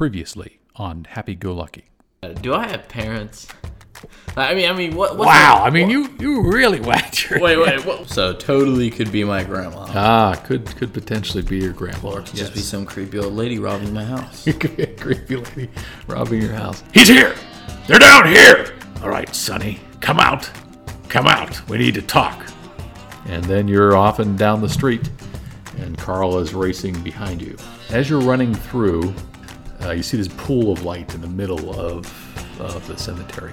Previously on Happy Go Lucky. Do I have parents? I mean, I mean, what? Wow, I mean, you you really whacked your. Wait, wait. What? So totally could be my grandma. Ah, could could potentially be your grandma. Or could just be some creepy old lady robbing my house. It could be a creepy lady robbing your house. He's here. They're down here. All right, Sonny, come out. Come out. We need to talk. And then you're off and down the street, and Carl is racing behind you. As you're running through, uh, you see this pool of light in the middle of of the cemetery.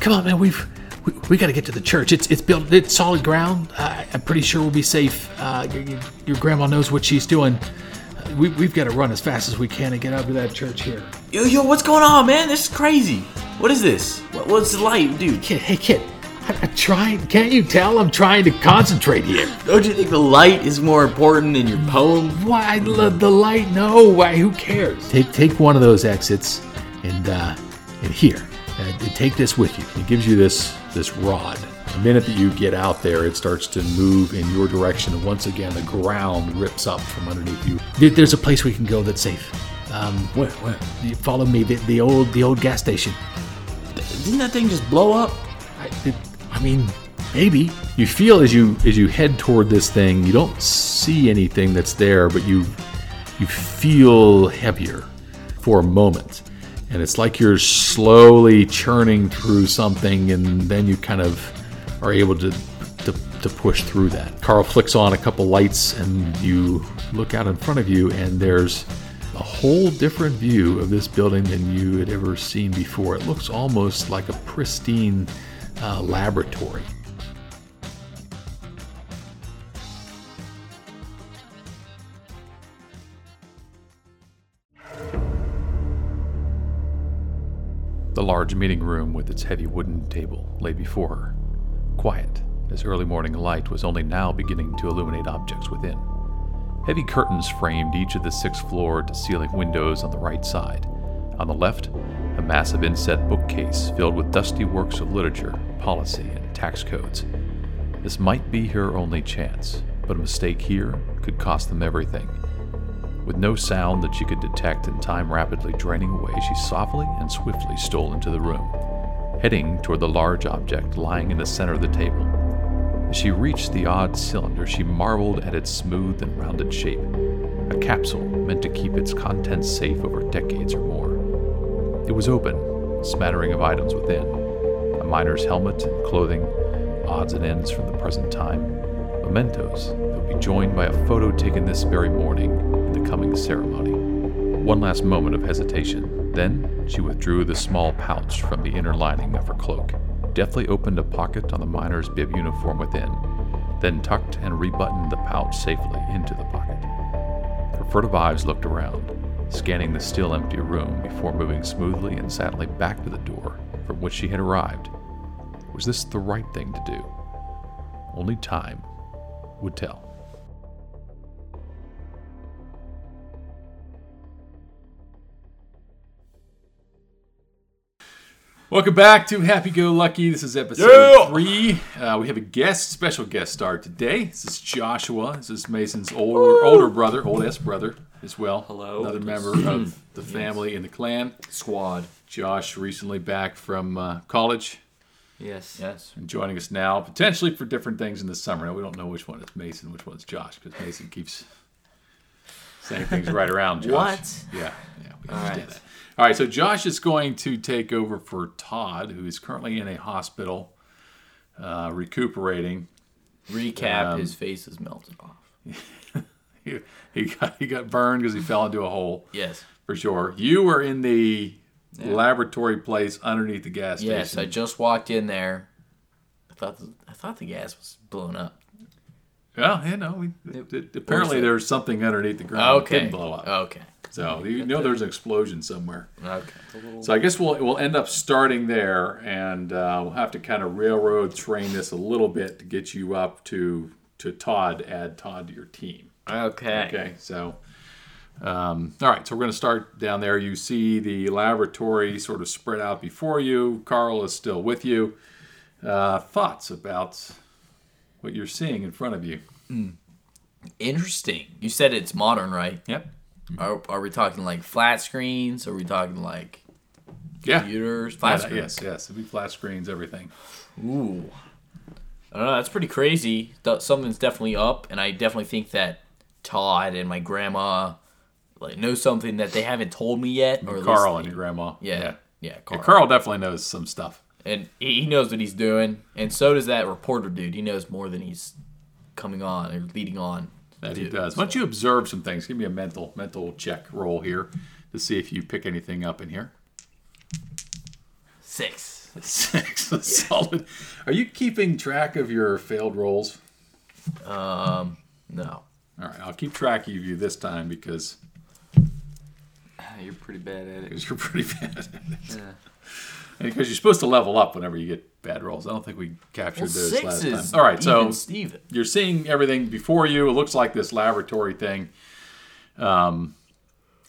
Come on, man. We've we, we got to get to the church. It's it's built. It's solid ground. Uh, I'm pretty sure we'll be safe. Uh, your, your- grandma knows what she's doing. Uh, We, we've got to run as fast as we can to get up to that church here. Yo, yo, what's going on, man? This is crazy. What is this? What, what's the light, dude? Kid, hey kid, I, I'm trying. Can't you tell? I'm trying to concentrate here. Don't you think the light is more important than your poem? Why the, the light? No. Why? Who cares? Take take one of those exits, and uh, and here, uh, take this with you. It gives you this this rod. The minute that you get out there, it starts to move in your direction, and once again, the ground rips up from underneath you. There's a place we can go that's safe. Um, Where, where? you follow me. The, the old the old gas station. Didn't that thing just blow up? I, it, I mean, maybe you feel as you as you head toward this thing, you don't see anything that's there, but you you feel heavier for a moment, and it's like you're slowly churning through something, and then you kind of are able to. To, to push through that. Carl flicks on a couple lights and you look out in front of you, and there's a whole different view of this building than you had ever seen before. It looks almost like a pristine uh, laboratory. The large meeting room with its heavy wooden table lay before her, quiet, as early morning light was only now beginning to illuminate objects within. Heavy curtains framed each of the six floor to ceiling windows on the right side. On the left, a massive inset bookcase filled with dusty works of literature, policy, and tax codes. This might be her only chance, but a mistake here could cost them everything. With no sound that she could detect and time rapidly draining away, she softly and swiftly stole into the room, heading toward the large object lying in the center of the table. As she reached the odd cylinder, she marveled at its smooth and rounded shape, a capsule meant to keep its contents safe over decades or more. It was open, smattering of items within a miner's helmet and clothing, odds and ends from the present time, mementos that would be joined by a photo taken this very morning in the coming ceremony. One last moment of hesitation, then she withdrew the small pouch from the inner lining of her cloak, deftly opened a pocket on the miner's bib uniform within, then tucked and rebuttoned the pouch safely into the pocket. Her furtive eyes looked around, scanning the still empty room before moving smoothly and silently back to the door from which she had arrived. Was this the right thing to do? Only time would tell. Welcome back to Happy Go Lucky. This is episode Yeah! three. Uh, we have a guest, special guest star today. This is Joshua. This is Mason's older older brother, oldest brother as well. Hello. Another member of the family in the clan. Squad. Josh recently back from uh, college Yes. Yes. and joining us now, potentially for different things in the summer. Now, we don't know which one is Mason, which one's Josh, because Mason keeps saying things right around Josh. What? Yeah, yeah, we All understand right. that. All right, so Josh is going to take over for Todd, who is currently in a hospital uh, recuperating. Recap: Um, His face is melted off. He, he, got, he got burned because he fell into a hole, Yes. for sure. You were in the laboratory place underneath the gas station. Yes. I just walked in there. I thought the, I thought the gas was blown up. Yeah, you know, we, it- it- apparently there's something underneath the ground that Okay. didn't blow up. Okay. So you know there's an explosion somewhere. Okay. So I guess we'll we'll end up starting there, and uh, we'll have to kind of railroad train this a little bit to get you up to to Todd. Add Todd to your team. Okay. Okay, so um, all right, so we're going to start down there. You see the laboratory sort of spread out before you. Carl is still with you. Uh, thoughts about what you're seeing in front of you? Hmm. Interesting. You said it's modern, right? Yep. Are, are we talking like flat screens? Are we talking like Yeah. computers? Yeah, Flat that- screens. yes, yes. It'd be flat screens, everything. Ooh. I don't know. That's pretty crazy. Th- Something's definitely up, and I definitely think that Todd and my grandma like know something that they haven't told me yet. Or least Carl and your grandma. Yeah, yeah, Yeah, Carl. Carl definitely knows some stuff. And he he knows what he's doing, and so does that reporter dude. He knows more than he's coming on or leading on. That he does. so- Why don't you observe some things? Give me a mental mental check roll here to see if you pick anything up in here. Six. Six, solid. Are you keeping track of your failed rolls? Um, no. All right, I'll keep track of you this time because You're pretty bad at it. because you're pretty bad at it. Because you're supposed to level up whenever you get bad rolls. I don't think we captured Well, those last time. All right, so Steven. you're seeing everything before you. It looks like this laboratory thing. Um,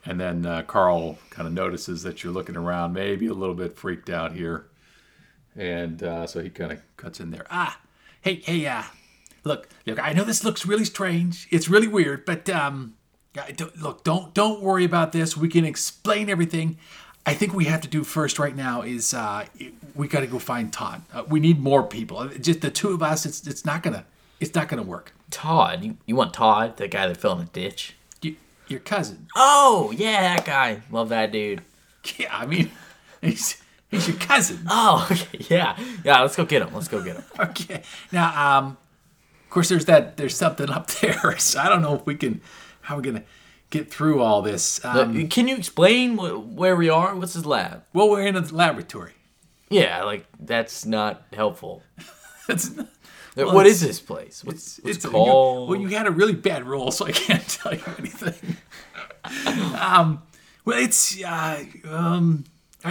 and then uh, Carl kind of notices that you're looking around, maybe a little bit freaked out here. And uh, so he kind of cuts in there. Ah, hey, hey, uh, look, look. I know this looks really strange. It's really weird, but um, don't, look, don't don't worry about this. We can explain everything. I think we have to do first right now is uh, we got to go find Todd. Uh, we need more people. Just the two of us. It's it's not gonna it's not gonna work. Todd. You, you want Todd, the guy that fell in the ditch? You, your cousin. Oh, yeah, that guy. Love that dude. Yeah, I mean, he's he's your cousin. Oh, okay, yeah. Yeah, let's go get him. Let's go get him. Okay. Now, um, of course, there's that. There's something up there. So I don't know if we can. How we're we gonna get through all this? Um, Can you explain wh- where we are? What's his lab? well, we're in a laboratory. Yeah, like, that's not helpful. It's, not- What Well, is it's- this place? What's, what's it's it you- called? well, you had a really bad roll, so I can't tell you anything. um, well, it's uh, um,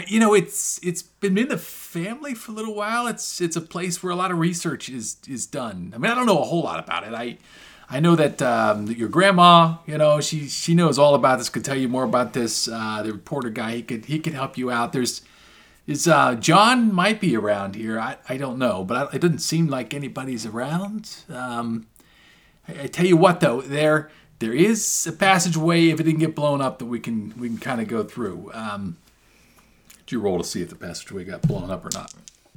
you know, it's it's been in the family for a little while. It's it's a place where a lot of research is is done. I mean, I don't know a whole lot about it. I I know that, um, that your grandma, you know, she she knows all about this. Could tell you more about this. Uh, the reporter guy, he could he could help you out. There's is uh, John might be around here. I, I don't know, but I, it doesn't seem like anybody's around. Um, I, I tell you what, though, there there is a passageway if it didn't get blown up that we can we can kind of go through. Um, did you roll to see if the passageway got blown up or not?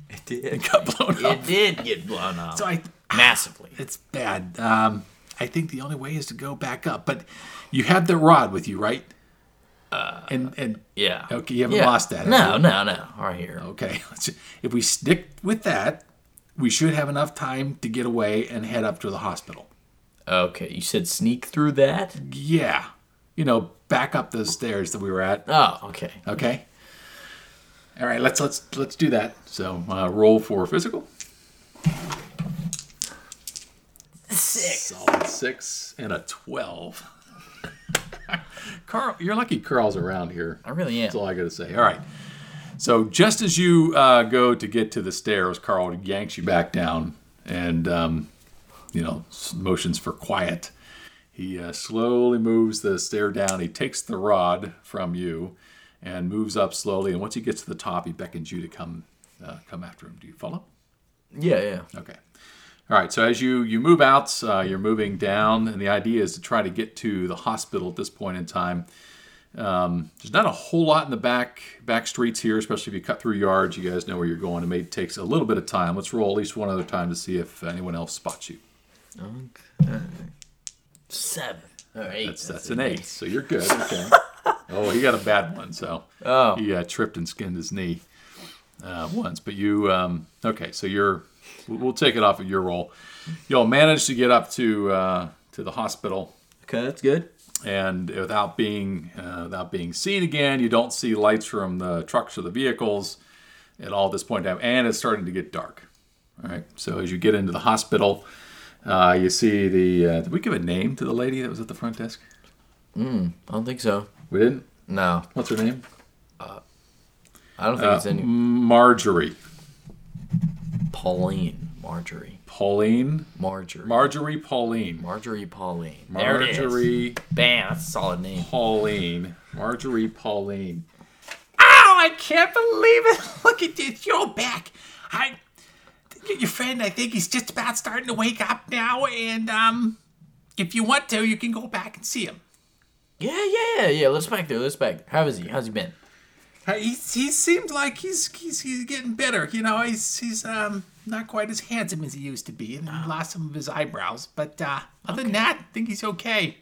it did. It got blown up. It did get blown up. So I, Massively. it's bad. Um, I think the only way is to go back up. But you have the rod with you, right? Uh, and and Yeah. Okay, you haven't Yeah. lost that, No, you? no, no. Right here. Okay, if we stick with that, we should have enough time to get away and head up to the hospital. Okay, you said sneak through that? Yeah, you know, back up those stairs that we were at. Oh, okay. Okay. All right, let's let's let's do that. So uh, roll for physical. Six. Solid six and a twelve. Carl, you're lucky Carl's around here. I really am. That's all I got to say. All right. So just as you uh, go to get to the stairs, Carl yanks you back down and, um, you know, motions for quiet. He uh, slowly moves the stair down. He takes the rod from you and moves up slowly. And once he gets to the top, he beckons you to come uh, come after him. Do you follow? Yeah, yeah. Okay. All right. So as you you move out, uh, you're moving down, and the idea is to try to get to the hospital at this point in time. Um, there's not a whole lot in the back back streets here, especially if you cut through yards. You guys know where you're going. It may takes a little bit of time. Let's roll at least one other time to see if anyone else spots you. Okay. Seven. Or eight. That's that's an eight, so you're good. Okay. oh, he got a bad one, so Oh. he uh, tripped and skinned his knee uh, once. But you, um, okay, so you're. We'll take it off of your roll. You'll manage to get up to uh, to the hospital, Okay, that's good. and without being uh, without being seen again, you don't see lights from the trucks or the vehicles at all at this point in time, and it's starting to get dark. All right, so as you get into the hospital, uh, you see the. Uh, did we give a name to the lady that was at the front desk? I don't think so. We didn't. No, What's her name? I don't think Uh, it's any. Marjorie. Pauline. Marjorie. Pauline. Marjorie. Marjorie Pauline. Marjorie Pauline. There it is. Marjorie Bam, that's a solid name. Pauline. Marjorie Pauline. Oh, I can't believe it. Look at this. You're back. I your friend, I think he's just about starting to wake up now, and um if you want to, you can go back and see him. Yeah, yeah, yeah, yeah. Let's back there. Let's back. How is he? How's he been? He, he seemed like he's, he's he's getting better. You know, he's he's um not quite as handsome as he used to be, and he lost some of his eyebrows. But uh, other than that, I think he's okay.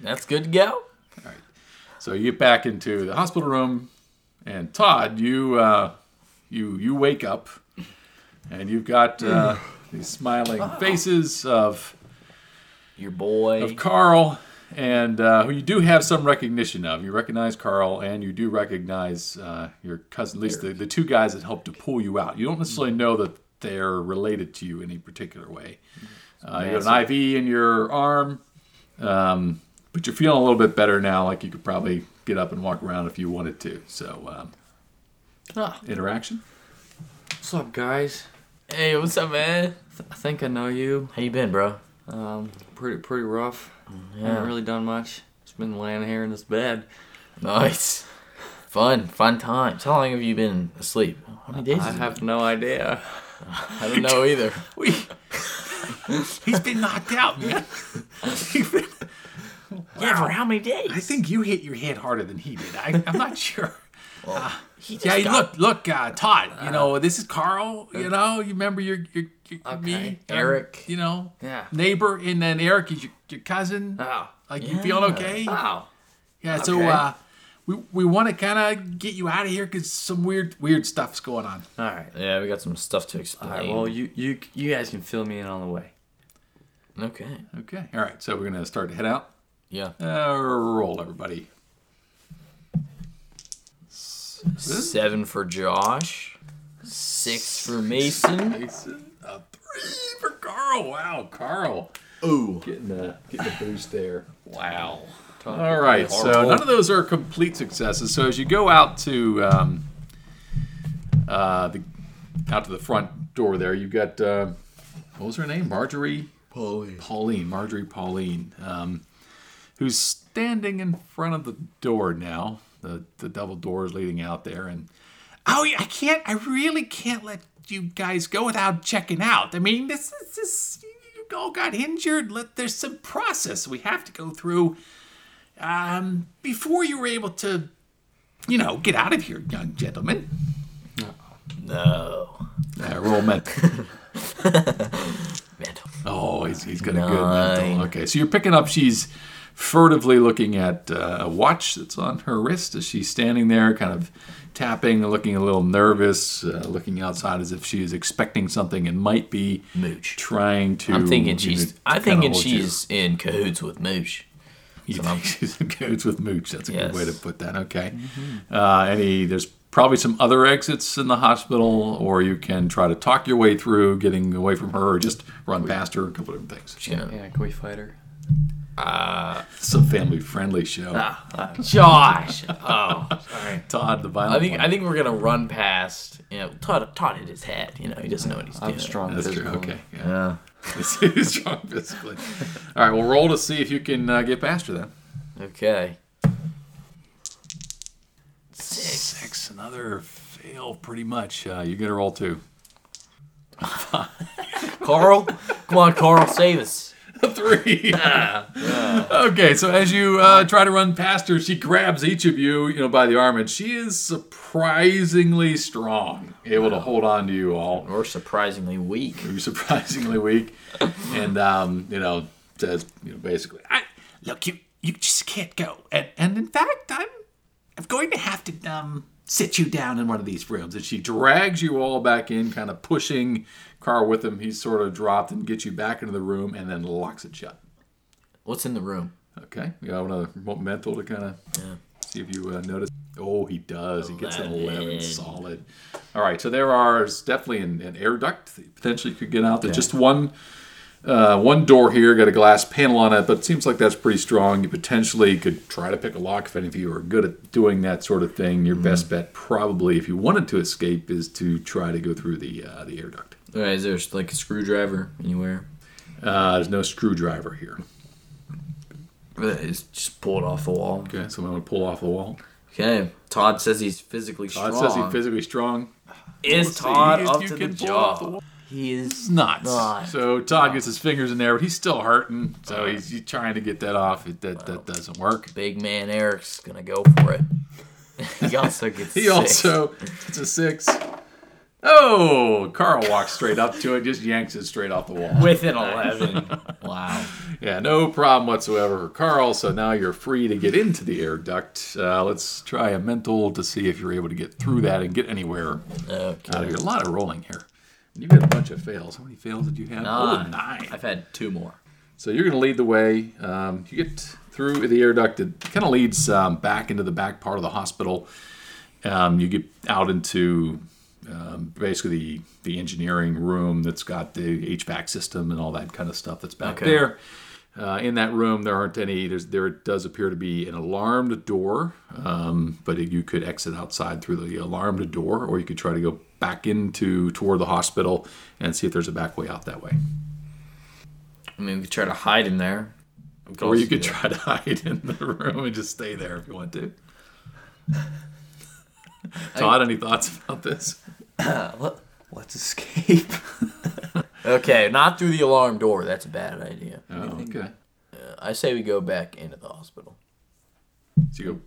That's good to go. All right. So you get back into the hospital room, and Todd, you uh, you you wake up, and you've got uh, these smiling faces of Your boy. of Carl, and uh, who you do have some recognition of. You recognize Carl, and you do recognize uh, your cousin, at least the, the two guys that helped to pull you out. You don't necessarily know that they're related to you in any particular way. Uh, you got an IV in your arm, um, but you're feeling a little bit better now. Like you could probably get up and walk around if you wanted to. So, um, Ah. interaction. What's up, guys? Hey, what's up, man? I think I know you. How you been, bro? Um, pretty pretty rough. Yeah. Haven't really done much. Just been laying here in this bed. Nice. Fun, fun times. How long have you been asleep? How many days? I has it have no idea. I don't know either. We, he's been knocked out, man. He's Yeah, for how many days? I think you hit your head harder than he did. I, I'm not sure. He just Yeah, got- look, look, uh, Todd. You know, this is Carl. You know, you remember your your, your Okay. me, um, Eric. You know, Yeah. neighbor, and then Eric is your, your cousin. Oh. Like you feeling okay? Oh. Yeah. So Okay. uh, we we want to kind of get you out of here because some weird weird stuff's going on. All right. Yeah, we got some stuff to explain. All right. Well, you you you guys can fill me in on the way. okay. Okay. All right. So we're gonna start to head out. Yeah. Uh, roll, everybody. Seven for Josh. Six for Mason. Mason, a three for Carl. Wow, Carl. Ooh. Getting a getting a boost there. Wow. All right, so none of those are complete successes. So as you go out to um, uh, the out to the front door there, you've got uh, what was her name? Marjorie Pauline. Pauline. Marjorie Pauline, um, who's standing in front of the door now. The the double doors leading out there, and Oh, I can't. I really can't let you guys go without checking out. I mean, this is this. You all got injured. Let there's some process we have to go through um, before you were able to, you know, get out of here, young gentlemen. No. uh, roll mental. Mental. Oh, he's, he's got a good mental. Okay, so you're picking up. She's furtively looking at uh, a watch that's on her wrist as she's standing there, kind of tapping, looking a little nervous, uh, looking outside as if she is expecting something and might be Mooch. trying to. I'm thinking you know, she's. to I'm thinking hold you. she's in cahoots with Mooch. You think she's in cahoots with Mooch? That's a Yes. good way to put that. Okay. Uh, any? There's probably some other exits in the hospital, or you can try to talk your way through getting away from her, or just run past her. A couple different things. She's gonna. Yeah. Can we fight her? It's a family-friendly show. Ah, Josh. Oh, sorry. Todd, the violent I think one. I think we're gonna run past. You know, Todd. Todd hit his head. You know, he doesn't know what he's doing. I'm strong. That's true. physically. Okay. Yeah. Yeah. He's strong physically. All right. Well, roll to see if you can uh, get past her then. Okay. Six. Another fail, pretty much. Uh, you get a roll too. Carl, come on, Carl, save us. Three. Okay, so as you uh, try to run past her, she grabs each of you, you know, by the arm, and she is surprisingly strong, able to hold on to you all. We're surprisingly weak. You're surprisingly weak, and um, you know, says, you know, basically, I, look, you you just can't go. And, and in fact, I'm I'm going to have to um sit you down in one of these rooms. and she drags you all back in, kind of pushing Carl with him. He's sort of dropped and gets you back into the room, and then locks it shut. What's in the room? Okay, you got another mental to kind of see if you uh, notice. Oh, he does. He gets an 11 solid. All right, so there are definitely an, an air duct that potentially could get out. There's just one uh, one door here, got a glass panel on it, but it seems like that's pretty strong. You potentially could try to pick a lock if any of you are good at doing that sort of thing. Your best bet, probably, if you wanted to escape, is to try to go through the uh, the air duct. All right, is there like a screwdriver anywhere? Uh, there's no screwdriver here. It's just pull it off the wall. Okay, so I'm to pull off the wall. Okay. Todd says he's physically Todd strong. Todd says he's physically strong. Is see Todd up to the can pull it off the job? He is not. Not. So Todd gets his fingers in there, but he's still hurting. So he's, he's trying to get that off. It, that that doesn't work. big man Eric's gonna go for it. he also gets He six. also it's a six. Oh, Carl walks straight up to it, just yanks it straight off the wall. with an eleven. wow. Yeah, no problem whatsoever for Carl. So now you're free to get into the air duct. Uh, let's try a mental to see if you're able to get through that and get anywhere Okay. out of here. A lot of rolling here. And you've had a bunch of fails. How many fails did you have? Oh, Nine. nine. I've had two more. So you're going to lead the way. Um, you get through the air duct. It kind of leads um, back into the back part of the hospital. Um, you get out into um, basically the, the engineering room that's got the HVAC system and all that kind of stuff that's back Okay. there. Uh, in that room, there aren't any. There's, there does appear to be an alarmed door, um, but you could exit outside through the alarmed door, or you could try to go back into toward the hospital and see if there's a back way out that way. I mean, we could try to hide in there. Or you could try to hide in the room and just stay there if you want to. Todd, any thoughts about this? Let, let's escape. Okay, not through the alarm door. That's a bad idea. Oh, okay. Uh, I say we go back into the hospital. So you go,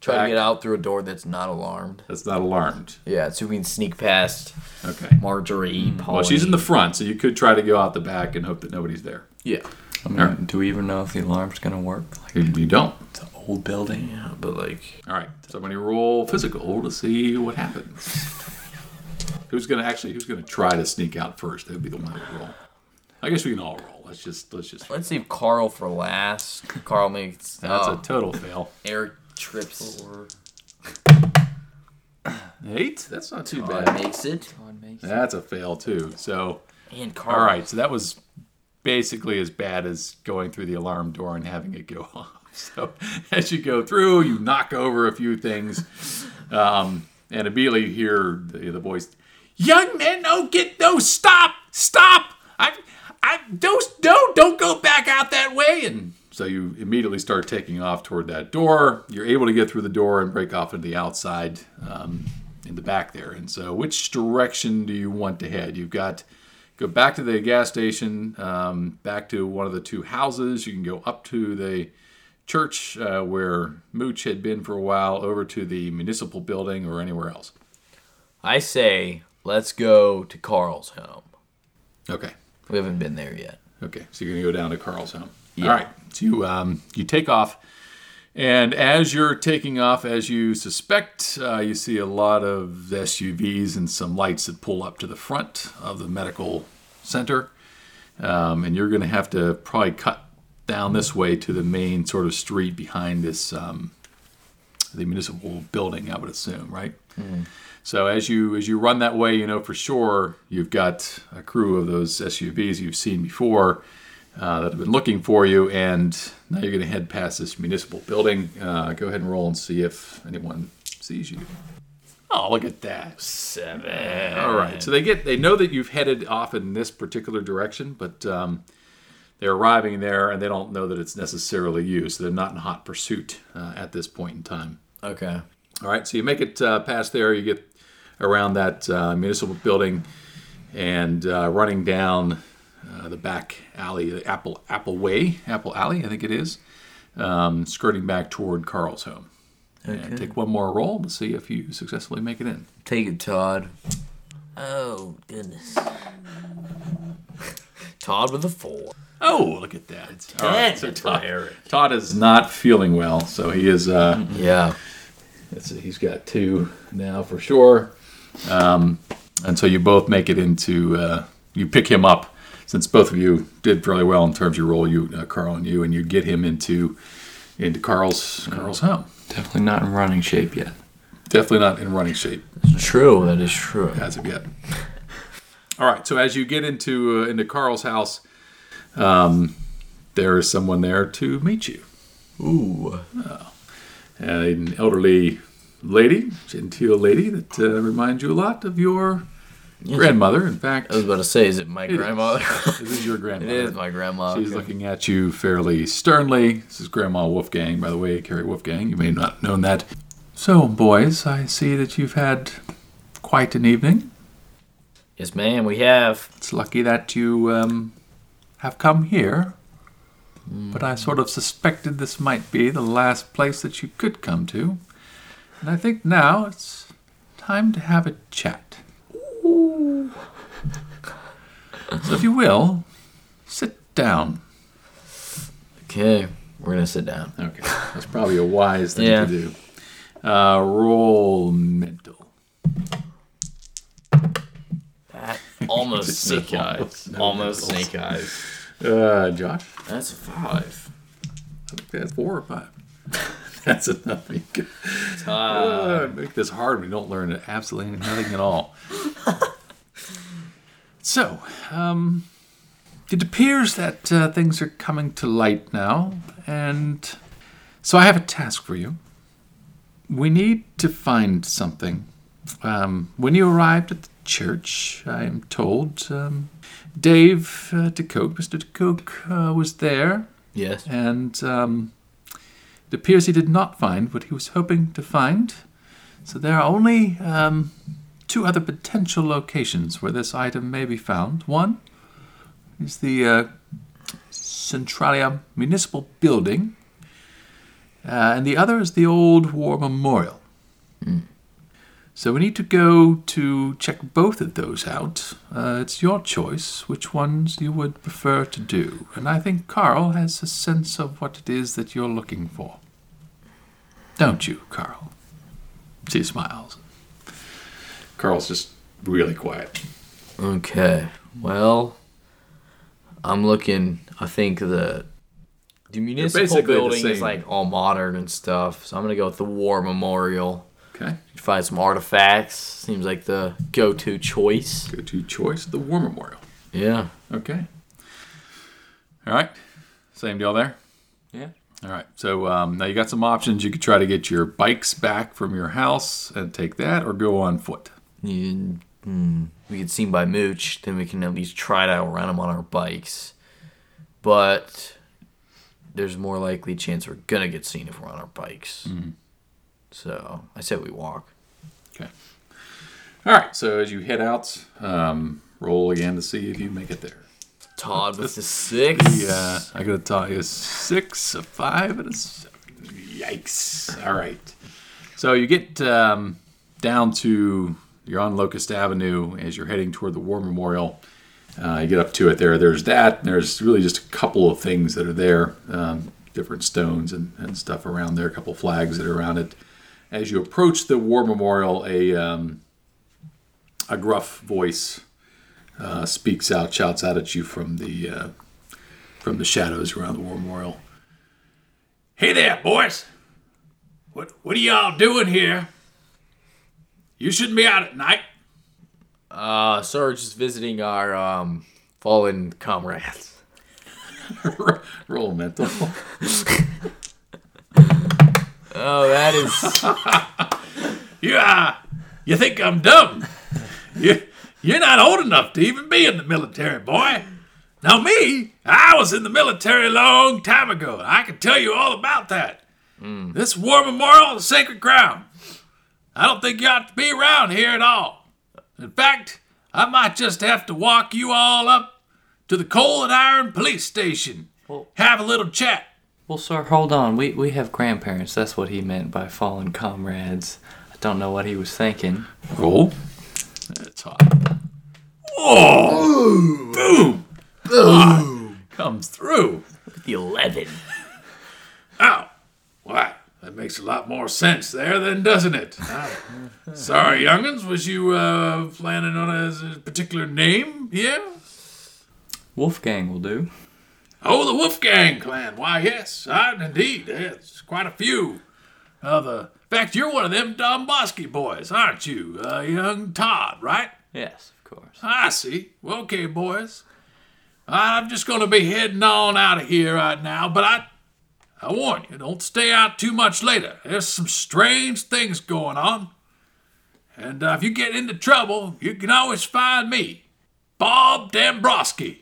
Try Back. to get out through a door that's not alarmed. that's not alarmed. Yeah, so we can sneak past Okay. Marjorie. Hmm. Well, she's in the front, so you could try to go out the back and hope that nobody's there. Yeah. I mean, do we even know if the alarm's gonna work? Like You, you don't. it's an old building. Yeah, but like, All right. Somebody roll physical to see what happens. Who's gonna actually? Who's gonna try to sneak out first? That'd be the one to roll. I guess we can all roll. Let's just let's just. let's leave Carl for last. Carl makes. That's oh, a total fail. Eric trips. Eight. That's not too Todd bad. makes it. Todd makes That's a fail too. So. And Carl. All right, so that was basically as bad as going through the alarm door and having it go off. So as you go through, you knock over a few things, um, and immediately you hear the, the voice, Young men, no, get no, stop, stop. I, I, don't, don't, don't go back out that way. And So you immediately start taking off toward that door. You're able to get through the door and break off into the outside um, in the back there. And so, which direction do you want to head? You've got go back to the gas station, um, back to one of the two houses. You can go up to the church uh, where Mooch had been for a while, over to the municipal building, or anywhere else. I say let's go to Carl's home. Okay. We haven't been there yet. Okay, so you're gonna go down to Carl's home. Yeah. All right. So you um, you take off, and as you're taking off, as you suspect, uh, you see a lot of SUVs and some lights that pull up to the front of the medical center, um, and you're gonna have to probably cut down this way to the main sort of street behind this um, the municipal building. I would assume, right? So as you as you run that way, you know for sure you've got a crew of those SUVs you've seen before uh, that have been looking for you, and now you're going to head past this municipal building. Uh, go ahead and roll and see if anyone sees you. Oh, look at that! Seven. All right, so they get they know that you've headed off in this particular direction, but um, they're arriving there and they don't know that it's necessarily you, so they're not in hot pursuit uh, at this point in time. Okay. All right, so you make it uh, past there. You get around that uh, municipal building and uh, running down uh, the back alley, the Apple Apple Way, Apple Alley, I think it is, um, skirting back toward Carl's home. And take one more roll to see if you successfully make it in. Take it, Todd. Oh goodness. Todd with a four. Oh, look at that! All right, so Ten for Todd, Eric. Todd is not feeling well, so he is. Uh, Yeah. Let's see, he's got two now for sure. Um, and so you both make it into, uh, you pick him up since both of you did fairly well in terms of your role, you, uh, Carl and you, and you get him into into Carl's Carl's home. Definitely not in running shape yet. Definitely not in running shape True. That is true. as of yet. All right, so as you get into uh, into Carl's house, um, there is someone there to meet you. Ooh. an elderly lady, genteel lady that uh, reminds you a lot of your grandmother. In fact, I was about to say, is it my is. grandmother? this is your grandmother. is my grandma. She's looking at you fairly sternly. This is Grandma Wolfgang, by the way, Carrie Wolfgang. You may not have known that. So, boys, I see that you've had quite an evening. Yes, ma'am, we have. It's lucky that you um, have come here. But I sort of suspected this might be the last place that you could come to. And I think now it's time to have a chat. So if you will, sit down. Okay, we're gonna sit down. Okay, that's probably a wise thing Yeah. to do. Uh, roll mental. almost snake eyes. almost no Almost middles. snake eyes. Uh, Josh, That's a five. I think that's four or five. that's enough. Uh, make this hard. We don't learn absolutely nothing at all. so, um, it appears that uh, things are coming to light now, and so I have a task for you. We need to find something. Um, when you arrived at the church, I am told um, Dave uh, DeKok, Mr. DeKok, uh, was there yes. and um, it appears he did not find what he was hoping to find. So there are only um, two other potential locations where this item may be found. One is the uh, Centralia Municipal Building, uh, and the other is the Old War Memorial. So we need to go to check both of those out. Uh, it's your choice which ones you would prefer to do. And I think Carl has a sense of what it is that you're looking for. Don't you, Carl? She smiles. Carl's just really quiet. Okay. Well, I'm looking. I think the the municipal basically the building is like all modern and stuff. So I'm gonna go with the war memorial. Okay. You Find some artifacts. Seems like the go-to choice. Go to choice, the War Memorial. Yeah. Okay. All right. Same deal there? Yeah. All right. So um, now you got some options. You could try to get your bikes back from your house and take that, or go on foot. You, hmm, we get seen by Mooch, then we can at least try to outrun them on our bikes. But there's more likely chance we're gonna get seen if we're on our bikes. So I said we walk. Okay. All right. So as you head out, um, roll again to see if you make it there. Todd with the six. Yeah, I got to tell you, six, a five, and a seven. Yikes! All right. So you get um, down to you're on Locust Avenue as you're heading toward the War Memorial. Uh, you get up to it there. There's that. There's really just a couple of things that are there, um, different stones and, and stuff around there. A couple flags that are around it. As you approach the War Memorial, a um, a gruff voice uh, speaks out, shouts out at you from the uh, from the shadows around the war memorial. Hey there, boys! What what are y'all doing here? You shouldn't be out at night. Uh, sir, just visiting our um fallen comrades. Roll mental. Oh, that is. You uh, you think I'm dumb? You you're not old enough to even be in the military, boy. Now me, I was in the military a long time ago. I can tell you all about that. This war memorial is sacred ground. I don't think you ought to be around here at all. In fact, I might just have to walk you all up to the coal and iron police station. Well- Have a little chat. Well, sir, hold on. We we have grandparents. That's what he meant by fallen comrades. I don't know what he was thinking. Roll. That's hot. Oh! Boom! Ah, comes through. With the 11. Ow! Why? That makes a lot more sense there, then, doesn't it? Ah. Sorry, young'uns. Was you uh, planning on a, a particular name here? Wolfgang will do. Oh, the Wolfgang clan. Why, yes, I, indeed. It's quite a few. Uh, the, in fact, you're one of them Domboski boys, aren't you? Uh, young Todd, right? Yes, of course. I see. Well, okay, boys. I'm just going to be heading on out of here right now, but I, I warn you, don't stay out too much later. There's some strange things going on. And uh, if you get into trouble, you can always find me, Bob Dambrowski.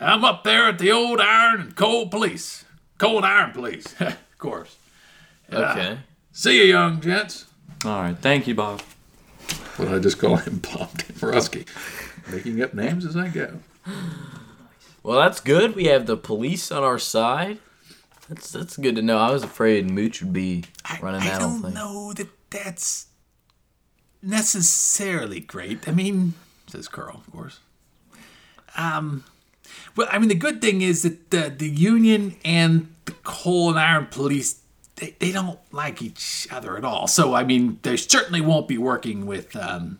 I'm up there at the old Iron and Coal Police. Cold Iron Police, of course. Okay. See you, young gents. All right. Thank you, Bob. What I just call him Bob Dombrowski. Making up names as I go. Well, that's good. We have the police on our side. That's that's good to know. I was afraid Mooch would be I, running I that I don't thing. know that that's necessarily great. I mean, says Carl, of course. Um, well, I mean, the good thing is that the the union and the coal and iron police they, they don't like each other at all. So, I mean, they certainly won't be working with um,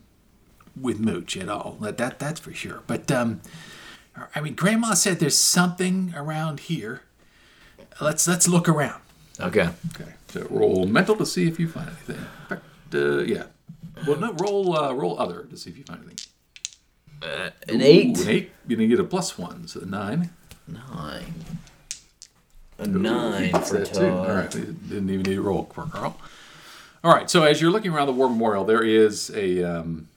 with Mooch at all. That, that that's for sure. But um, I mean, Grandma said there's something around here. Let's let's look around. Okay. Okay. So roll mental to see if you find anything. In fact, uh, yeah. Well, no, roll uh, roll other to see if you find anything. Uh, an eight. An eight. You're gonna get a plus one, so a nine. Nine. A nine That's for that too. All right. Didn't even need to roll for Carl. All right. So as you're looking around the war memorial, there is a um,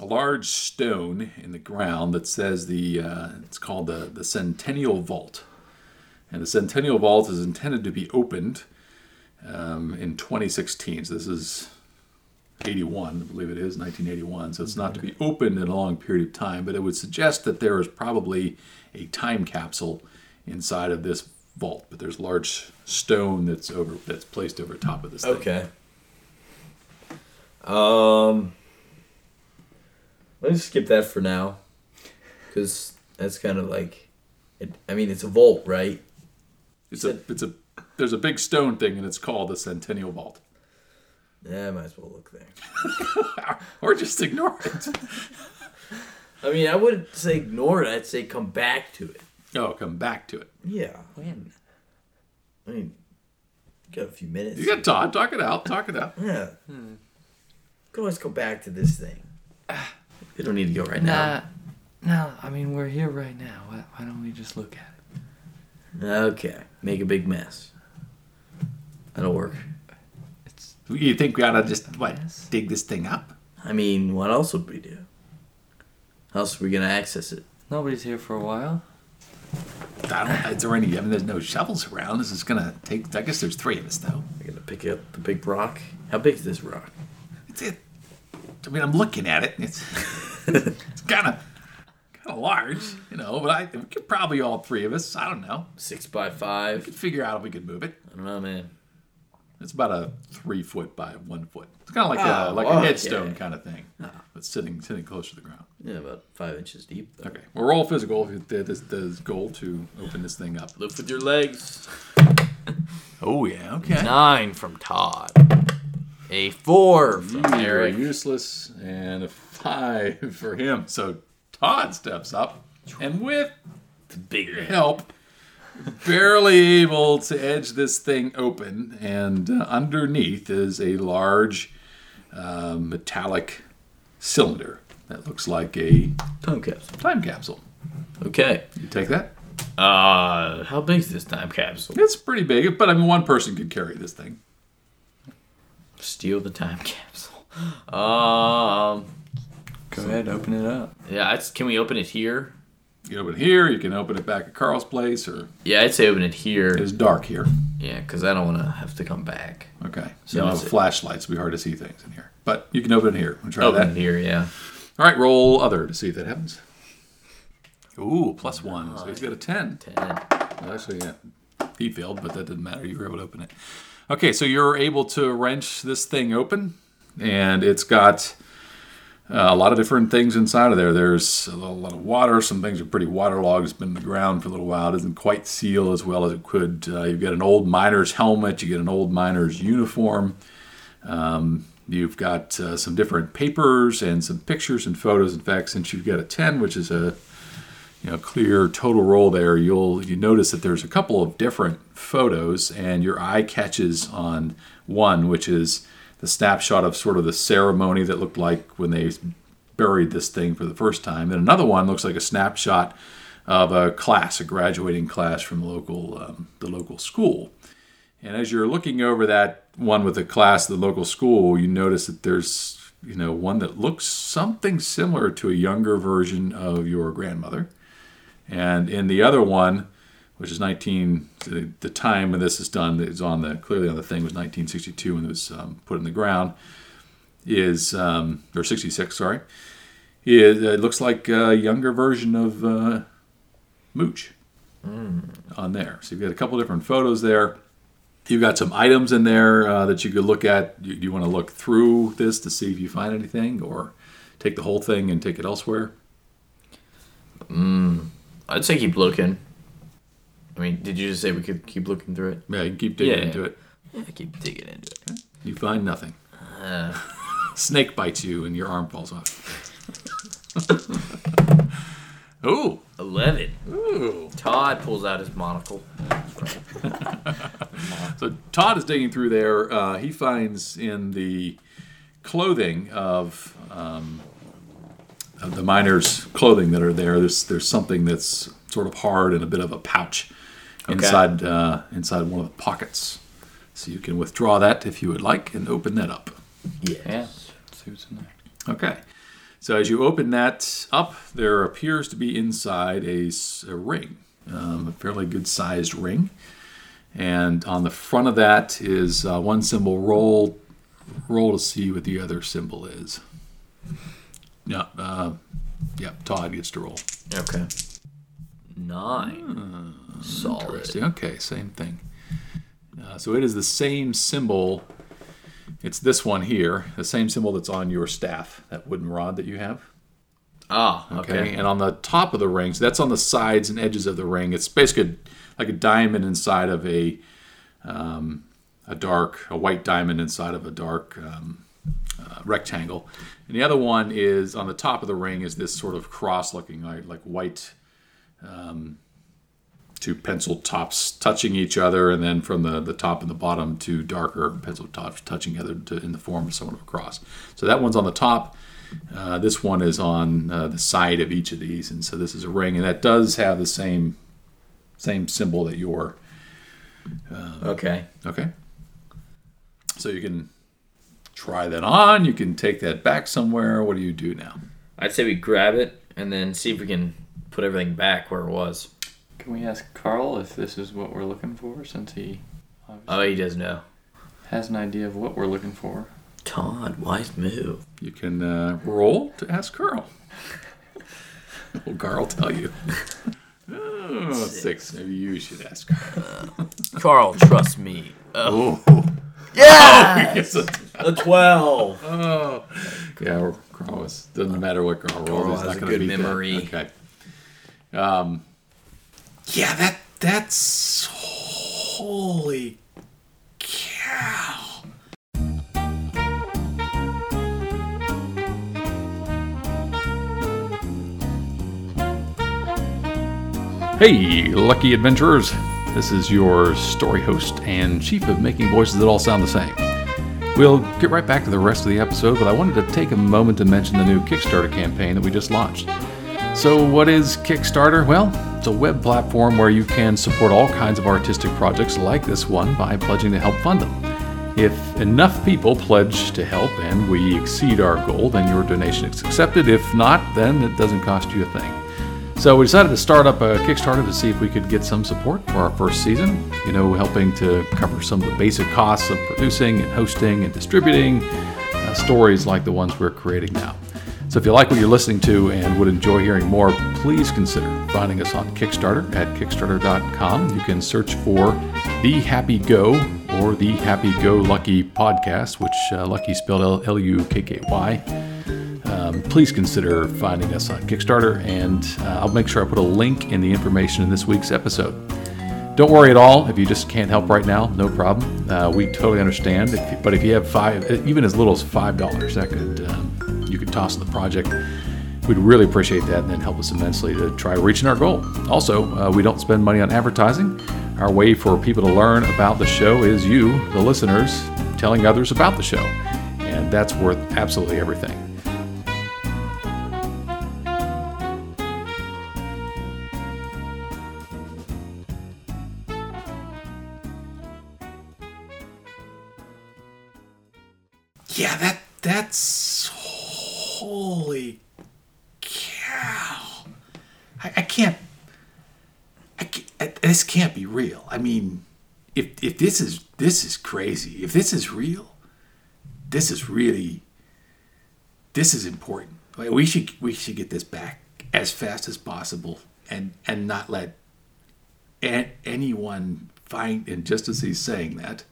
a large stone in the ground that says the uh, it's called the the Centennial Vault, and the Centennial Vault is intended to be opened um, in 2016. So this is 81, I believe it is 1981. So it's not to be opened in a long period of time, but it would suggest that there is probably a time capsule inside of this vault. But there's large stone that's over that's placed over top of this. thing. Okay. Um. Let's skip that for now, because that's kind of like, it, I mean, it's a vault, right? It's a it's a there's a big stone thing, and it's called the Centennial Vault. Yeah, I might as well look there. Or just ignore it. I mean, I wouldn't say ignore it. I'd say come back to it. oh, come back to it. Yeah. When? I mean, got a few minutes. You got Todd. Talk it out. Talk it out. Yeah. Hmm. Could always go back to this thing. We don't need to go right now. No. I mean, we're here right now. Why, why don't we just look at it? Okay. Make a big mess. That'll work. It's You think we ought to just what dig this thing up? I mean, what else would we do? How else are we gonna access it? nobody's here for a while. I don't. Is there any? I mean, there's no shovels around. This is gonna take. I guess there's three of us though. We're gonna pick up the big rock. How big is this rock? It's it. I mean, I'm looking at it. It's it's kind of kind of large, you know. But I we could probably all three of us. I don't know. Six by five. Could figure out if we could move it. I don't know, man. It's about a three foot by one foot. It's kind of like Oh, a like a oh, headstone kind of thing, uh-huh. but sitting sitting close to the ground. Yeah, about five inches deep. Though. Okay, well, roll physical. if it- This the goal to open this thing up. Lift with your legs. Oh yeah. Okay. Nine from Todd. A four from You Eric. useless, and a five for him. So Todd steps up, and with Big man. help, barely able to edge this thing open. And uh, underneath is a large uh, metallic cylinder that looks like a Time capsule. time capsule. Okay. You take that? Uh, how big is this time capsule? It's pretty big, but I mean, one person could carry this thing. Steal the time capsule. Um. Go ahead, open it up. Yeah, it's, can we open it here? You can open it here. You can open it back at Carl's place, or Yeah, I'd say open it here. it's dark here. Yeah, because I don't want to have to come back. Okay, so no that's it. flashlights. It'd be hard to see things in here, but you can open it here. We'll try Open that. here, yeah. All right, roll other to see if that happens. Ooh, plus one. So he's got a ten. Ten. Well, actually, yeah, he failed, but that didn't matter. You were able to open it. Okay, so you're able to wrench this thing open, and it's got uh, a lot of different things inside of there. There's a lot of water. Some things are pretty waterlogged. It's been in the ground for a little while. It doesn't quite seal as well as it could. Uh, you've got an old miner's helmet. You get an old miner's uniform. Um, you've got uh, some different papers and some pictures and photos. In fact, since you've got a 10, which is a you know clear total roll there you'll you notice that there's a couple of different photos and your eye catches on one which is the snapshot of sort of the ceremony that looked like when they buried this thing for the first time and another one looks like a snapshot of a class a graduating class from local um, the local school and as you're looking over that one with the class the local school, you notice that there's, you know, one that looks something similar to a younger version of your grandmother. And in the other one, which is 19, the, the time when this is done is on the clearly on the thing was 1962 when it was um, put in the ground. is, um, or 66, sorry, is, it looks like a younger version of uh, Mooch on there. So you've got a couple different photos there. You've got some items in there uh, that you could look at. Do you, you want to look through this to see if you find anything, or take the whole thing and take it elsewhere? I'd say keep looking. I mean, did you just say we could keep looking through it? Yeah, you can keep digging Yeah. into it. Yeah, keep digging into it. You find nothing. Snake bites you and your arm falls off. Ooh. 11. Ooh. Todd pulls out his monocle. So Todd is digging through there. Uh, he finds in the clothing of, um, of the miners' clothing that are there. There's there's something that's sort of hard and a bit of a pouch inside uh, inside one of the pockets. So you can withdraw that if you would like and open that up. Yeah. See what's in there. Okay. So as you open that up, there appears to be inside a ring, um, a fairly good sized ring. And on the front of that is uh, one symbol. Roll, roll to see what the other symbol is. Yeah, uh, yeah. Todd gets to roll. Okay. Nine. Solid. Interesting. Okay, same thing. Uh, so it is the same symbol. It's this one here, the same symbol that's on your staff, that wooden rod that you have. Ah, Okay. okay. And on the top of the ring, so that's on the sides and edges of the ring. It's basically like a diamond inside of a um, a dark, a white diamond inside of a dark um, uh, rectangle. And the other one is on the top of the ring is this sort of cross-looking, like, like white um, two pencil tops touching each other, and then from the, the top and the bottom, two darker pencil tops touching each other to, in the form of somewhat of a cross. So that one's on the top. Uh, this one is on uh, the side of each of these, and so this is a ring, and that does have the same same symbol that your Okay. okay. So you can try that on. You can take that back somewhere. What do you do now? I'd say we grab it and then see if we can put everything back where it was. Can we ask Carl if this is what we're looking for since he obviously Oh, he does know. has an idea of what we're looking for? Todd, wise move. You can uh, roll to ask Carl. Will Carl tell you? Oh, six. Maybe you should ask Carl. Carl, trust me. Oh, Yeah! yes. A 12. Oh, yeah. Carl is, doesn't matter what Carl rolls. Carl he's has not a gonna good beat that. memory. Okay. Um. Yeah, that that's holy cow. Hey, lucky adventurers! This is your story host and chief of making voices that all sound the same. We'll get right back to the rest of the episode, but I wanted to take a moment to mention the new Kickstarter campaign that we just launched. So, what is Kickstarter? Well, it's a web platform where you can support all kinds of artistic projects like this one by pledging to help fund them. If enough people pledge to help and we exceed our goal, then your donation is accepted. If not, then it doesn't cost you a thing. So we decided to start up a Kickstarter to see if we could get some support for our first season. You know, helping to cover some of the basic costs of producing and hosting and distributing uh, stories like the ones we're creating now. If you like what you're listening to and would enjoy hearing more, please consider finding us on Kickstarter at kickstarter.com. You can search for The Happy Go or The Happy Go Lucky Podcast, which uh, Lucky spelled L U K K Y um, please consider finding us on Kickstarter, and uh, I'll make sure I put a link in the information in this week's episode. Don't worry at all if you just can't help right now. No problem. Uh, we totally understand. If but if you have five, even as little as five dollars, that could um, toss in the project. We'd really appreciate that, and then help us immensely to try reaching our goal. Also, uh, we don't spend money on advertising. Our way for people to learn about the show is you, the listeners, telling others about the show, and that's worth absolutely everything. Yeah, that that's holy cow. Can't. I, ca- I- this can't be real. I mean, if if this is this is crazy. If this is real, this is really this is important. Like, We should we should get this back as fast as possible, and and not let a- anyone find. And just as he's saying that,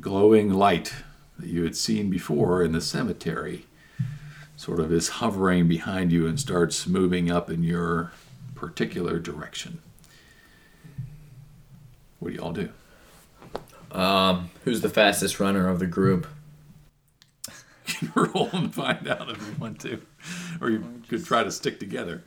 glowing light that you had seen before in the cemetery sort of is hovering behind you and starts moving up in your particular direction. What do you all do? Um, who's the fastest runner of the group? You can roll and find out if you want to, or you could try to stick together.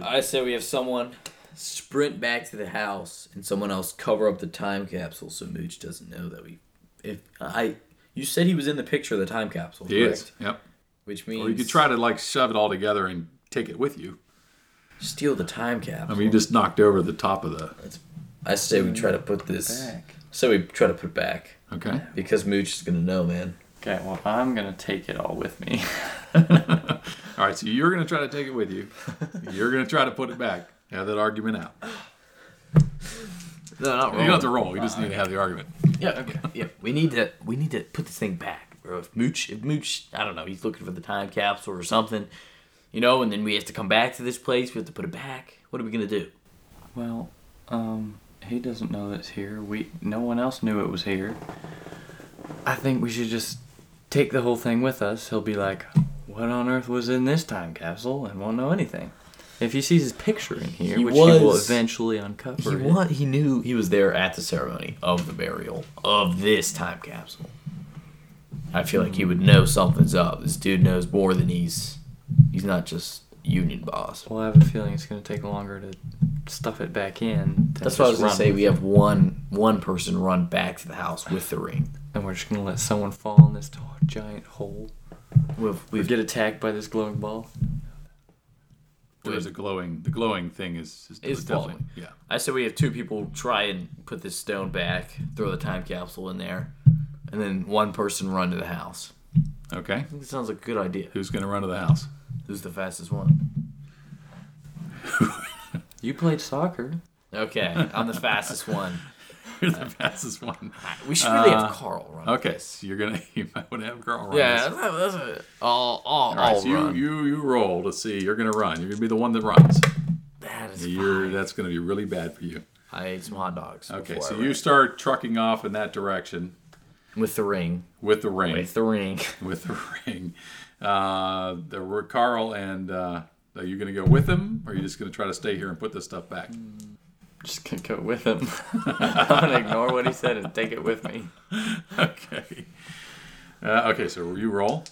I say we have someone sprint back to the house and someone else cover up the time capsule so Mooch doesn't know that we. If I, you said he was in the picture of the time capsule. He is. correct? Yep. Which means Or you could try to like shove it all together and take it with you. Steal the time capsule. I mean, you just knocked over the top of the. I say we try to put this. Back. So we try to put it back Okay. because Mooch is gonna know, man. Okay, well, I'm gonna take it all with me. All right. So you're gonna try to take it with you. You're gonna try to put it back. Have that argument out. No, not You don't have to roll. You just need to have the argument. Yeah, okay. yeah. We need to we need to put this thing back, bro. If Mooch, if Mooch, I don't know, he's looking for the time capsule or something, you know, and then we have to come back to this place. We have to put it back. What are we gonna do? well, um, he doesn't know it's here. We no one else knew it was here. I think we should just take the whole thing with us. He'll be like, "What on earth was in this time capsule?" and won't know anything. If he sees his picture in here, He which he will was- eventually uncover, He it, what? He knew he was there at the ceremony of the burial of this time capsule. I feel like he would know something's up. This dude knows more than he's. He's not just union boss. Well, I have a feeling it's going to take longer to stuff it back in. That's what I was gonna say. We have one one person run back to the house with the ring. And we're just going to let someone fall in this t- giant hole. We've, We get attacked by this glowing ball. There's a glowing. The glowing thing is is, Is definitely falling. yeah. I said we have two people try and put this stone back, throw the time capsule in there, and then one person run to the house. Okay. I think it sounds like a good idea. Who's gonna run to the house? Who's the fastest one? You played soccer. Okay, I'm the fastest one. You're the fastest one. We should really Uh, have Carl run. Okay. this. So you're gonna you might want to have Carl run. Yeah, this. that's, that's it. I'll, I'll, All right. I'll So you, run. you you roll to see. You're gonna run. You're gonna be the one that runs. that is You're fine. that's gonna be really bad for you. I ate some hot dogs. Okay. So you start trucking off in that direction with the ring. with the ring. With the ring. with the ring. Uh, there were Carl and uh, are you going to go with him, or are you just going to try to stay here and put this stuff back? Just gonna go with him. I'm gonna ignore what he said and take it with me. okay. Uh, okay, so you roll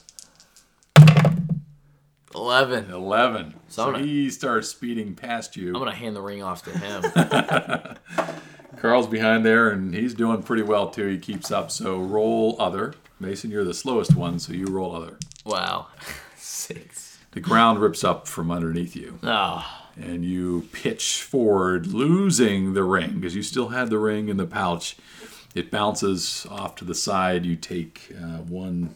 Eleven. eleven. So So I'm gonna- he starts speeding past you. I'm gonna hand the ring off to him. Carl's behind there, and he's doing pretty well too. He keeps up. So roll other. Mason, you're the slowest one, so you roll other. Wow. Six. The ground rips up from underneath you. Oh. and you pitch forward, losing the ring because you still had the ring in the pouch. It bounces off to the side. You take uh, one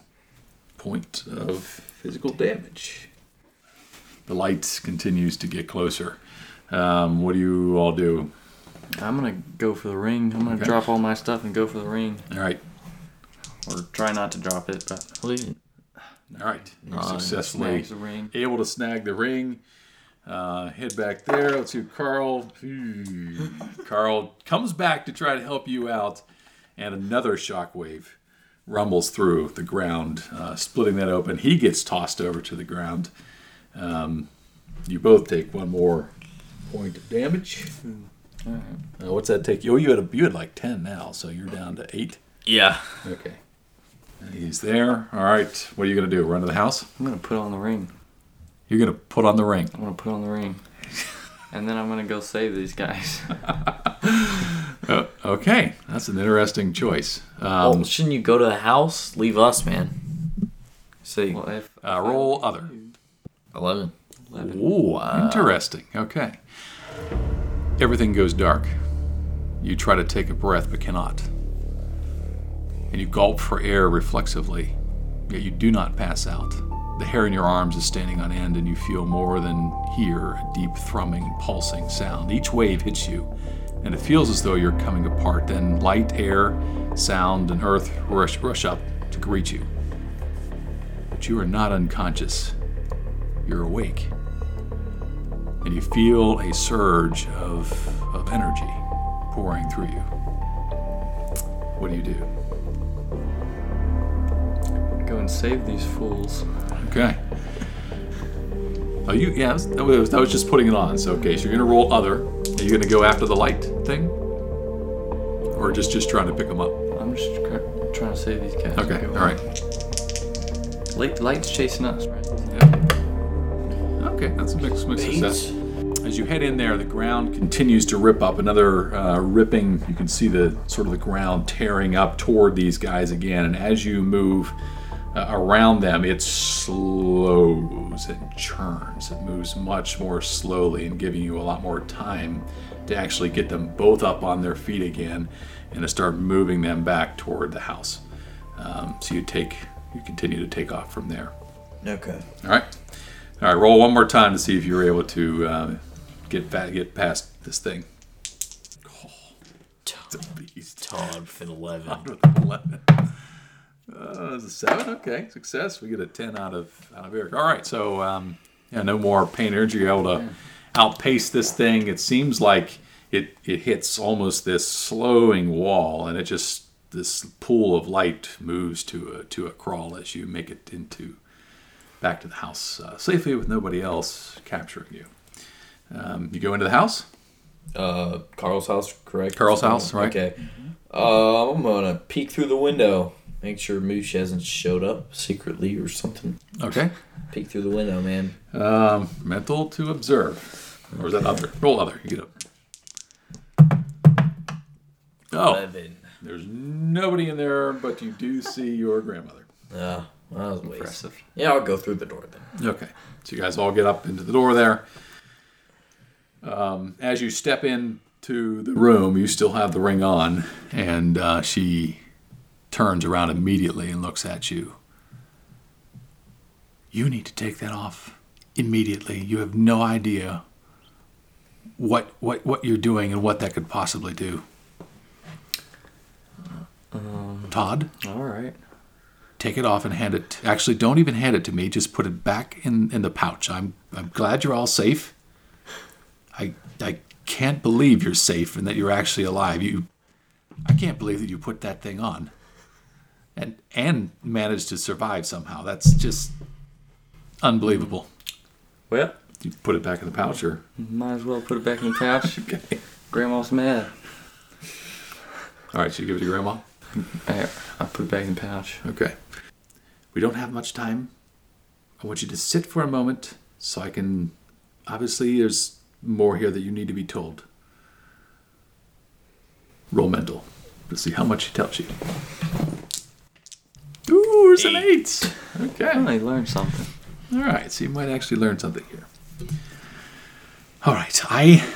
point of physical damage. The light continues to get closer. Um, what do you all do? I'm gonna go for the ring. I'm gonna Okay. drop all my stuff and go for the ring, All right, or try not to drop it, but all right. You're successfully able to snag the ring. Uh, head back there. Let's see, Carl. Carl comes back to try to help you out, and another shockwave rumbles through the ground, uh, splitting that open. He gets tossed over to the ground. Um, you both take one more point of damage. Uh, what's that take you? Oh, you had a, you had like ten now, so you're down to eight. Yeah. Okay. And he's there. All right. What are you gonna do? Run to the house? I'm gonna put on the ring. You're gonna put on the ring. I'm gonna put on the ring, and then I'm gonna go save these guys. Uh, okay, that's an interesting choice. Well, Um, shouldn't you go to the house? Leave us, man. See, well, if uh, roll other. eleven. Ooh, interesting. Okay. Everything goes dark. You try to take a breath but cannot. And you gulp for air reflexively, yet you do not pass out. The hair in your arms is standing on end, and you feel more than hear a deep thrumming, pulsing sound. Each wave hits you, and it feels as though you're coming apart. Then light, air, sound, and earth rush, rush up to greet you. but you are not unconscious. You're awake. And you feel a surge of, of energy pouring through you. What do you do? Go and save these fools. Okay. Oh, you yeah. That was, that was, that was just putting it on. So okay, so you're gonna roll other. Are you gonna go after the light thing, or just just trying to pick them up? I'm just try- trying to save these cats. Okay. Go All right. Light, light's chasing us, right? Okay, that's a mixed, mixed success. As you head in there, the ground continues to rip up. Another uh, ripping. You can see the sort of the ground tearing up toward these guys again. And as you move uh, around them, it slows and churns. It moves much more slowly and giving you a lot more time to actually get them both up on their feet again and to start moving them back toward the house. Um, so you take, you continue to take off from there. Okay. All right. All right. Roll one more time to see if you're able to uh, get back, get past this thing. Oh, it's a beast. Todd with an 11. With an Eleven. Uh, a seven. Okay, success. We get a ten out of out of Eric. All right. So um, yeah, no more pain energy. You're able to outpace this thing. It seems like it it hits almost this slowing wall, and it just this pool of light moves to a to a crawl as you make it into back to the house uh, safely with nobody else capturing you. Um, you go into the house. Uh, Carl's house, correct? Carl's house, right. Okay. Uh, I'm gonna peek through the window, make sure Mooch hasn't showed up secretly or something. Okay. Peek through the window, man. Um, mental to observe, or is that other? Roll other. You get up. Oh, Eleven. there's nobody in there, but you do see your grandmother. Yeah, well, that was waste. Impressive. Yeah, I'll go through the door then. Okay, so you guys all get up into the door there. Um, as you step into the room, you still have the ring on, and uh, she turns around immediately and looks at you. You need to take that off immediately. You have no idea what what what you're doing and what that could possibly do. Um, Todd, All right. take it off and hand it. Actually, don't even hand it to me. Just put it back in, in the pouch. I'm I'm glad you're all safe. I I can't believe you're safe and that you're actually alive. You, I can't believe that you put that thing on, and and managed to survive somehow. That's just unbelievable. Well, You put it back in the pouch, or might as well put it back in the pouch. okay. Grandma's mad. All right, should you give it to grandma. I, I put it back in the pouch. Okay. We don't have much time. I want you to sit for a moment so I can. Obviously, there's more here that you need to be told. Roll mental to see how much he tells you. Ooh, it's an eight. Okay. I learned something. All right, so you might actually learn something here. All right, I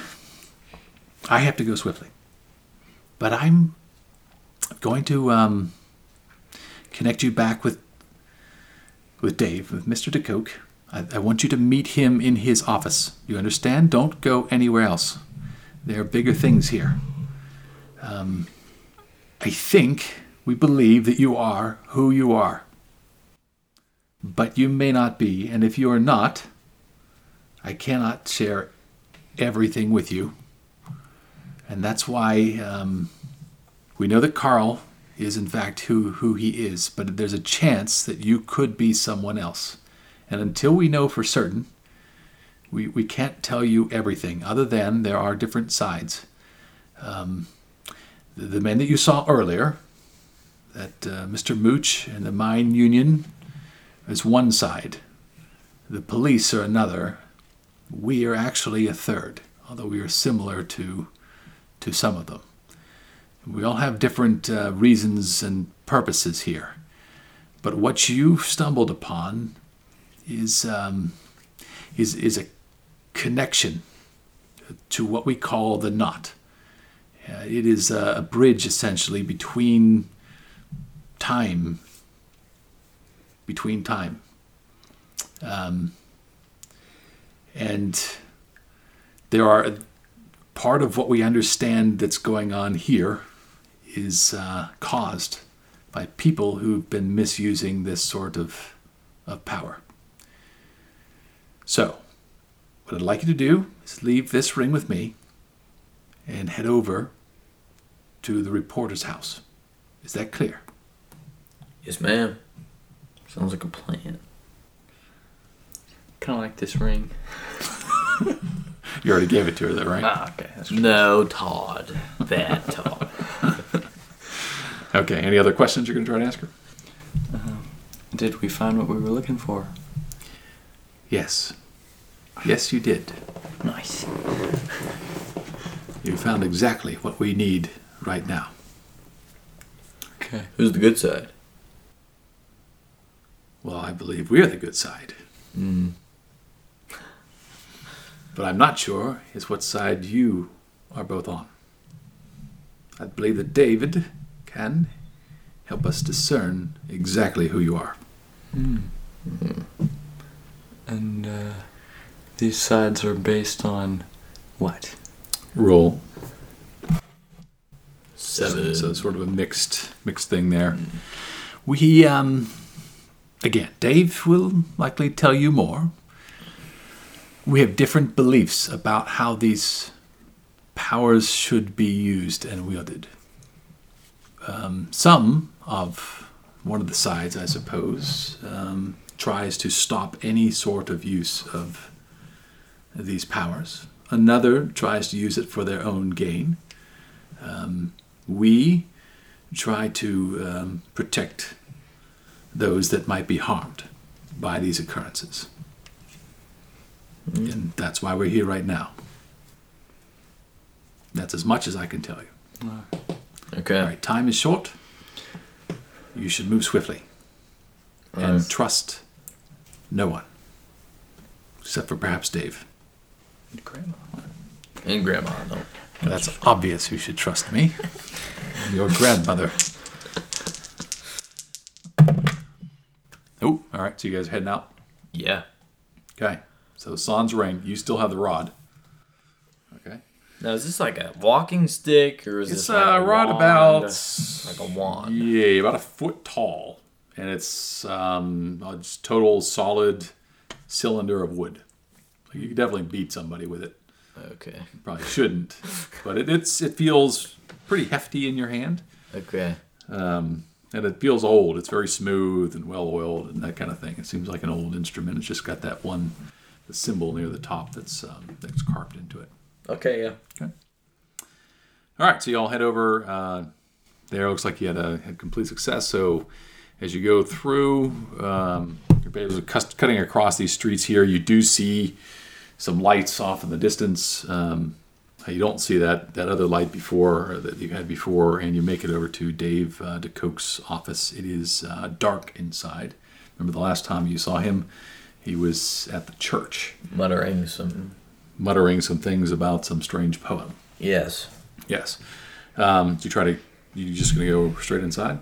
I have to go swiftly, but I'm going to um, connect you back with with Dave, with Mr. DeKok. I, I want you to meet him in his office. You understand? Don't go anywhere else. There are bigger things here. Um, I think we believe that you are who you are but you may not be. And if you are not, I cannot share everything with you. And that's why um, we know that Carl is, in fact, who, who he is, but there's a chance that you could be someone else. And until we know for certain, we, we can't tell you everything, other than there are different sides. Um, the, the men that you saw earlier, that uh, Mr. Mooch and the Mine Union is one side, the police are another. We are actually a third, although we are similar to to some of them. We all have different uh, reasons and purposes here, but what you've stumbled upon is um, is is a connection to what we call the knot. Uh, it is a, a bridge essentially between time between time. Um, and there are part of what we understand that's going on here is uh, caused by people who've been misusing this sort of of power. So, what I'd like you to do is leave this ring with me and head over to the reporter's house. Is that clear? Yes, ma'am. Sounds like a plan. Kind of like this ring. You already gave it to her, though, right? Ah, okay. That's No, Todd. Bad Todd. Okay, any other questions you're going to try to ask her? Did we find what we were looking for? Yes. Yes, you did. Nice. You found exactly what we need right now. Okay. Who's the good side? Well, I believe we're the good side. But I'm not sure is what side you are both on. I believe that David can help us discern exactly who you are. And uh, these sides are based on what? Roll. Seven. So sort of a mixed mixed thing there. We um again, Dave will likely tell you more. We have different beliefs about how these powers should be used and wielded. Um, some of one of the sides, I suppose, um, tries to stop any sort of use of these powers. Another tries to use it for their own gain. Um, we try to um, protect those that might be harmed by these occurrences. Hmm. And that's why we're here right now. That's as much as I can tell you. Okay. All right, time is short. You should move swiftly and trust no one, except for perhaps Dave. And grandma. And Grandma, no. That's obvious. You should trust me. Your grandmother. All right. So you guys are heading out. Yeah. Okay. So sans ring. You still have the rod. Okay. Now, is this like a walking stick or is It's this like a a rod wand? about like a wand? Yeah, about a foot tall, and it's um, a total solid cylinder of wood. You could definitely beat somebody with it. Okay. Probably shouldn't, but it, it's it feels pretty hefty in your hand, Okay. um, and it feels old. It's very smooth and well oiled and that kind of thing. It seems like an old instrument. It's just got that one the symbol near the top that's um, that's carved into it. Okay, yeah. Okay. All right, so you all head over. Uh, there looks like you had a had complete success. So as you go through, um, you're cutting across these streets here. You do see some lights off in the distance. Um, you don't see that that other light before that you had before, and you make it over to Dave uh, DeKok's office. It is uh, dark inside. Remember the last time you saw him, he was at the church, Muttering some. muttering some things about some strange poem. Yes. Yes. Um, you try to? You just gonna go straight inside?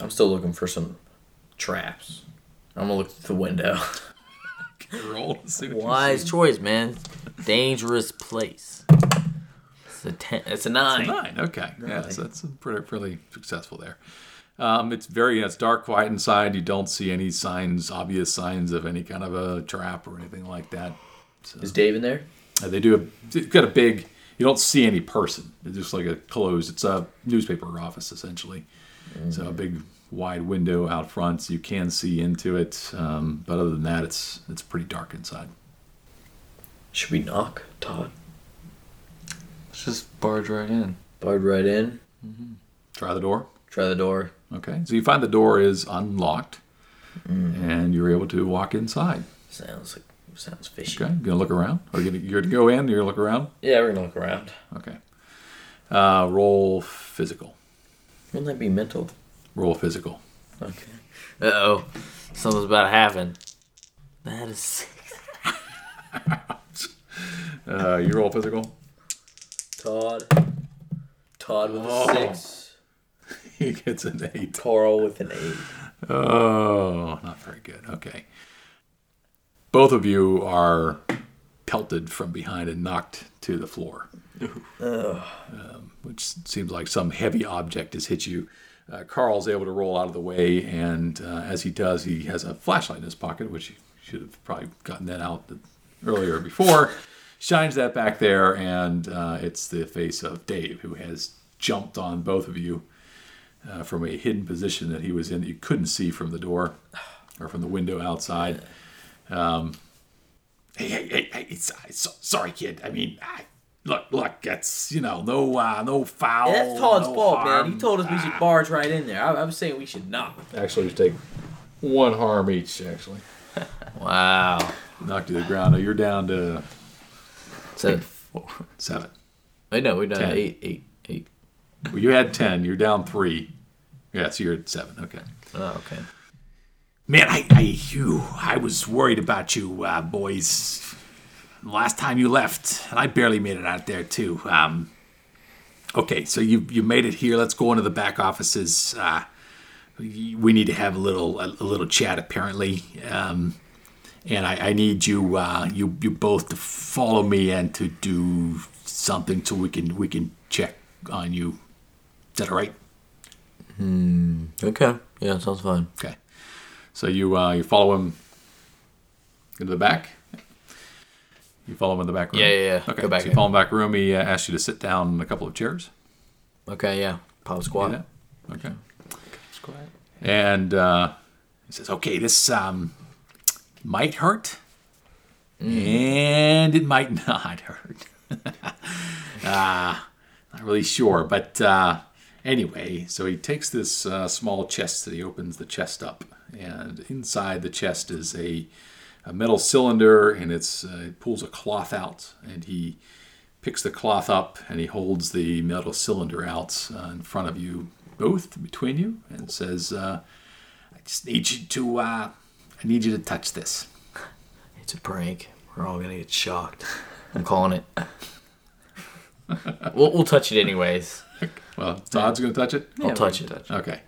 I'm still looking for some traps. I'm gonna look through the window. Roll. Wise choice, man. Dangerous place. It's a ten. It's a nine. Nine. Okay. Yeah, Really? so that's pretty, pretty successful there. Um, it's very it's dark, quiet inside. You don't see any signs, obvious signs of any kind of a trap or anything like that. Is Dave in there? Uh, they do a they've got a big. You don't see any person. It's just like a closed. It's a newspaper office essentially. So a big wide window out front, so you can see into it. Um, but other than that, it's it's pretty dark inside. Should we knock, Todd? Let's just barge right in. Barge right in. Try the door. Try the door. Okay, so you find the door is unlocked, and you're able to walk inside. Sounds like sounds fishy. Okay, you gonna look around, or you gonna, you're gonna go in? You're gonna look around. Yeah, we're gonna look around. Okay. Uh, roll physical. Wouldn't that be mental? Roll physical. Okay. Uh oh. Something's about to happen. That is Uh, you roll physical. Todd. Todd with a Oh. six. he gets an eight. Carl with an eight. Oh, not very good. Okay. Both of you are pelted from behind and knocked to the floor, Ugh. which seems like some heavy object has hit you. Uh, Carl's able to roll out of the way, and uh, as he does, he has a flashlight in his pocket, which he should have probably gotten that out earlier before. Shines that back there, and uh, it's the face of Dave, who has jumped on both of you uh, from a hidden position that he was in that you couldn't see from the door or from the window outside. Um, hey, hey, hey, hey it's, it's, sorry, kid. I mean, I, look, look, it's you know, no, uh, no foul. That's Todd's no fault, harm. man. He told us we should barge right in there. I, I was saying we should not. Actually, just take one harm each. Actually, Wow. knocked you to the ground. No, you're down to So, seven. I know we're down Ten. at eight, eight, eight. Well, you had ten. You're down three. Yeah, so you're at seven. Okay. Oh, okay. Man, I, I, you, I was worried about you, uh, boys. Last time you left, and I barely made it out there too. Um, okay, so you you made it here. Let's go into the back offices. Uh, we need to have a little a, a little chat, apparently. Um, and I, I need you uh, you you both to follow me and to do something so we can we can check on you. Is that all right? Okay. Yeah, sounds fine. Okay. So you uh, you follow him into the back. You follow him in the back room. Yeah, yeah, yeah. Okay. Go back so you in. follow him back room. He uh, asks you to sit down in a couple of chairs. Okay, yeah. Power Do squat. that? Okay. And uh, He says, "Okay, this um might hurt, and it might not hurt. uh, not really sure, but uh, anyway, so he takes this uh, small chest and he opens the chest up, and inside the chest is a, a metal cylinder, and it's uh, it pulls a cloth out, and he picks the cloth up and he holds the metal cylinder out uh, in front of you both between you and says uh, I just need you to uh, I need you to touch this." It's a prank. We're all gonna get shocked. I'm calling it. we'll, we'll touch it anyways. well todd's going to touch it I'll touch it. okay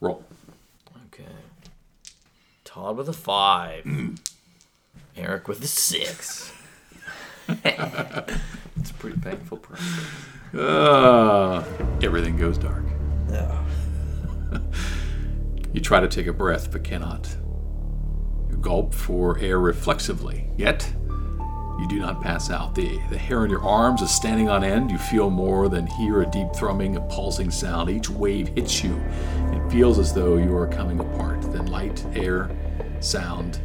roll Okay. Todd with a five. Eric with a six. It's a pretty painful process. uh, everything goes dark Yeah. You try to take a breath but cannot. You gulp for air reflexively, yet you do not pass out. The, the hair on your arms is standing on end. You feel more than hear a deep thrumming, a pulsing sound. Each wave hits you. It feels as though you are coming apart. Then light, air, sound,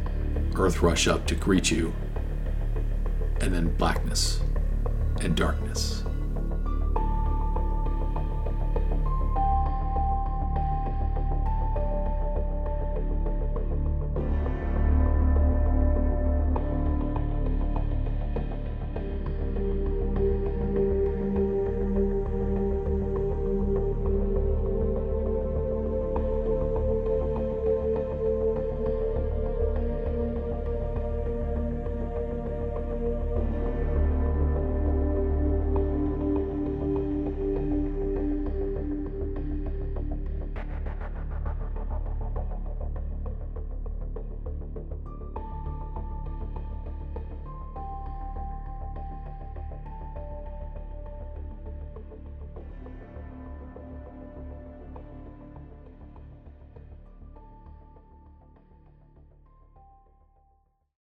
earth rush up to greet you. And then blackness and darkness.